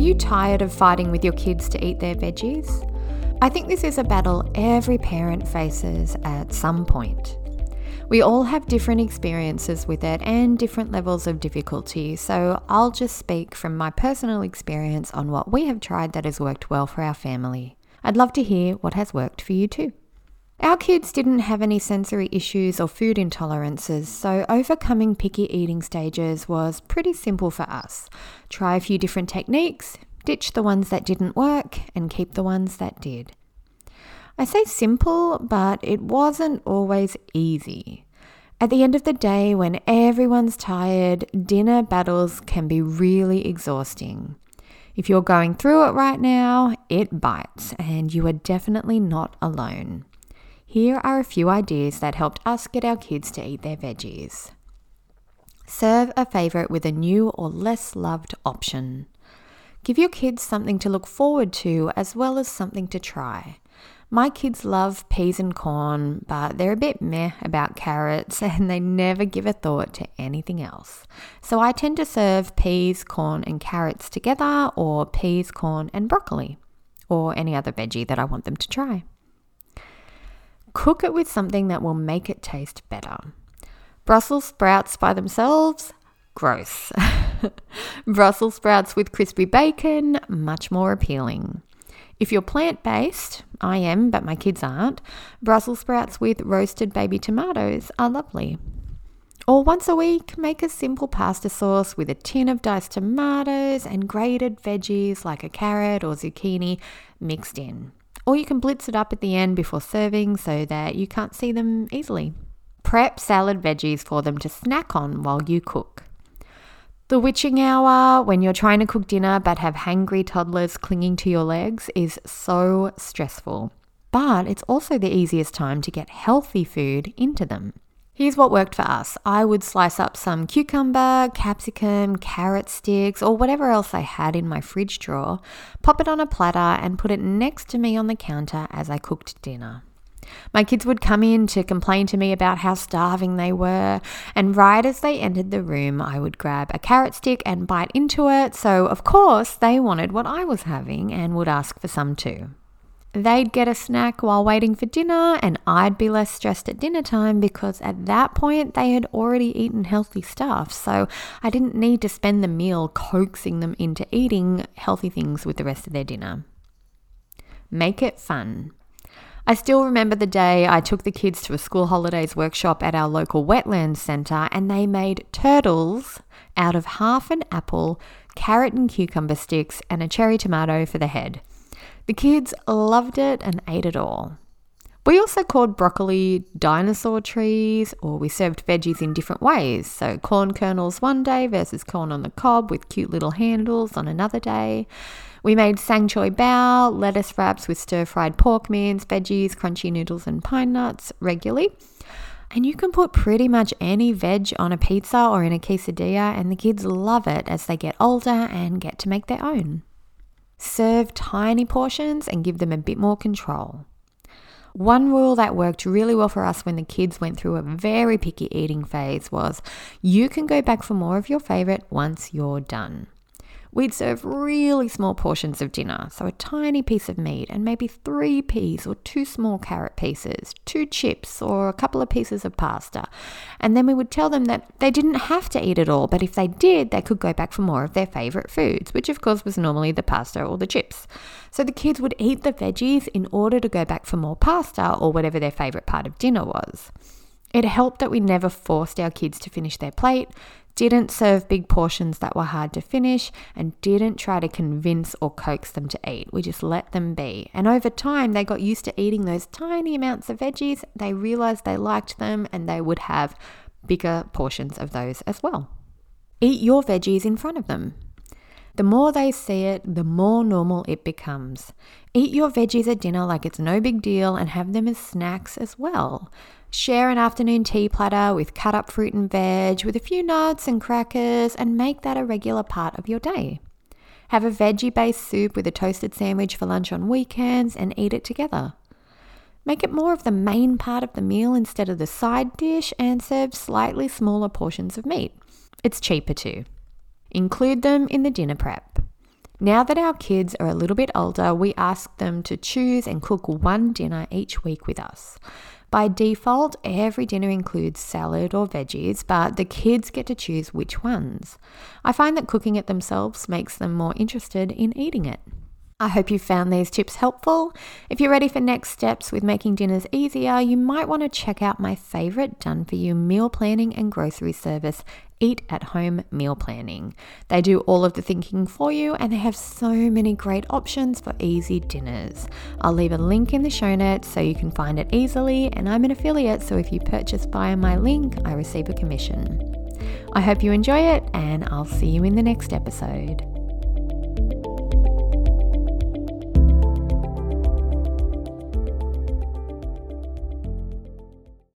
you tired of fighting with your kids to eat their veggies? I think this is a battle every parent faces at some point. We all have different experiences with it and different levels of difficulty, so I'll just speak from my personal experience on what we have tried that has worked well for our family. I'd love to hear what has worked for you too. Our kids didn't have any sensory issues or food intolerances, so overcoming picky eating stages was pretty simple for us. Try a few different techniques, ditch the ones that didn't work, and keep the ones that did. I say simple, but it wasn't always easy. At the end of the day, when everyone's tired, dinner battles can be really exhausting. If you're going through it right now, it bites, and you are definitely not alone. Here are a few ideas that helped us get our kids to eat their veggies. Serve a favourite with a new or less loved option. Give your kids something to look forward to as well as something to try. My kids love peas and corn, but they're a bit meh about carrots and they never give a thought to anything else. So I tend to serve peas, corn, and carrots together, or peas, corn, and broccoli, or any other veggie that I want them to try. Cook it with something that will make it taste better. Brussels sprouts by themselves, gross. Brussels sprouts with crispy bacon, much more appealing. If you're plant based, I am, but my kids aren't, Brussels sprouts with roasted baby tomatoes are lovely. Or once a week, make a simple pasta sauce with a tin of diced tomatoes and grated veggies like a carrot or zucchini mixed in. Or you can blitz it up at the end before serving so that you can't see them easily. Prep salad veggies for them to snack on while you cook. The witching hour, when you're trying to cook dinner but have hangry toddlers clinging to your legs, is so stressful. But it's also the easiest time to get healthy food into them. Here's what worked for us. I would slice up some cucumber, capsicum, carrot sticks, or whatever else I had in my fridge drawer, pop it on a platter, and put it next to me on the counter as I cooked dinner. My kids would come in to complain to me about how starving they were, and right as they entered the room, I would grab a carrot stick and bite into it. So, of course, they wanted what I was having and would ask for some too. They'd get a snack while waiting for dinner, and I'd be less stressed at dinner time because at that point they had already eaten healthy stuff. So I didn't need to spend the meal coaxing them into eating healthy things with the rest of their dinner. Make it fun. I still remember the day I took the kids to a school holidays workshop at our local wetlands centre and they made turtles out of half an apple, carrot and cucumber sticks, and a cherry tomato for the head. The kids loved it and ate it all. We also called broccoli dinosaur trees, or we served veggies in different ways. So, corn kernels one day versus corn on the cob with cute little handles on another day. We made sang choy bao, lettuce wraps with stir fried pork mince, veggies, crunchy noodles, and pine nuts regularly. And you can put pretty much any veg on a pizza or in a quesadilla, and the kids love it as they get older and get to make their own. Serve tiny portions and give them a bit more control. One rule that worked really well for us when the kids went through a very picky eating phase was you can go back for more of your favorite once you're done. We'd serve really small portions of dinner, so a tiny piece of meat and maybe three peas or two small carrot pieces, two chips or a couple of pieces of pasta. And then we would tell them that they didn't have to eat it all, but if they did, they could go back for more of their favourite foods, which of course was normally the pasta or the chips. So the kids would eat the veggies in order to go back for more pasta or whatever their favourite part of dinner was. It helped that we never forced our kids to finish their plate, didn't serve big portions that were hard to finish, and didn't try to convince or coax them to eat. We just let them be. And over time, they got used to eating those tiny amounts of veggies. They realized they liked them and they would have bigger portions of those as well. Eat your veggies in front of them. The more they see it, the more normal it becomes. Eat your veggies at dinner like it's no big deal and have them as snacks as well. Share an afternoon tea platter with cut up fruit and veg, with a few nuts and crackers, and make that a regular part of your day. Have a veggie based soup with a toasted sandwich for lunch on weekends and eat it together. Make it more of the main part of the meal instead of the side dish and serve slightly smaller portions of meat. It's cheaper too. Include them in the dinner prep. Now that our kids are a little bit older, we ask them to choose and cook one dinner each week with us. By default, every dinner includes salad or veggies, but the kids get to choose which ones. I find that cooking it themselves makes them more interested in eating it. I hope you found these tips helpful. If you're ready for next steps with making dinners easier, you might want to check out my favorite done for you meal planning and grocery service, Eat at Home Meal Planning. They do all of the thinking for you and they have so many great options for easy dinners. I'll leave a link in the show notes so you can find it easily, and I'm an affiliate, so if you purchase via my link, I receive a commission. I hope you enjoy it, and I'll see you in the next episode.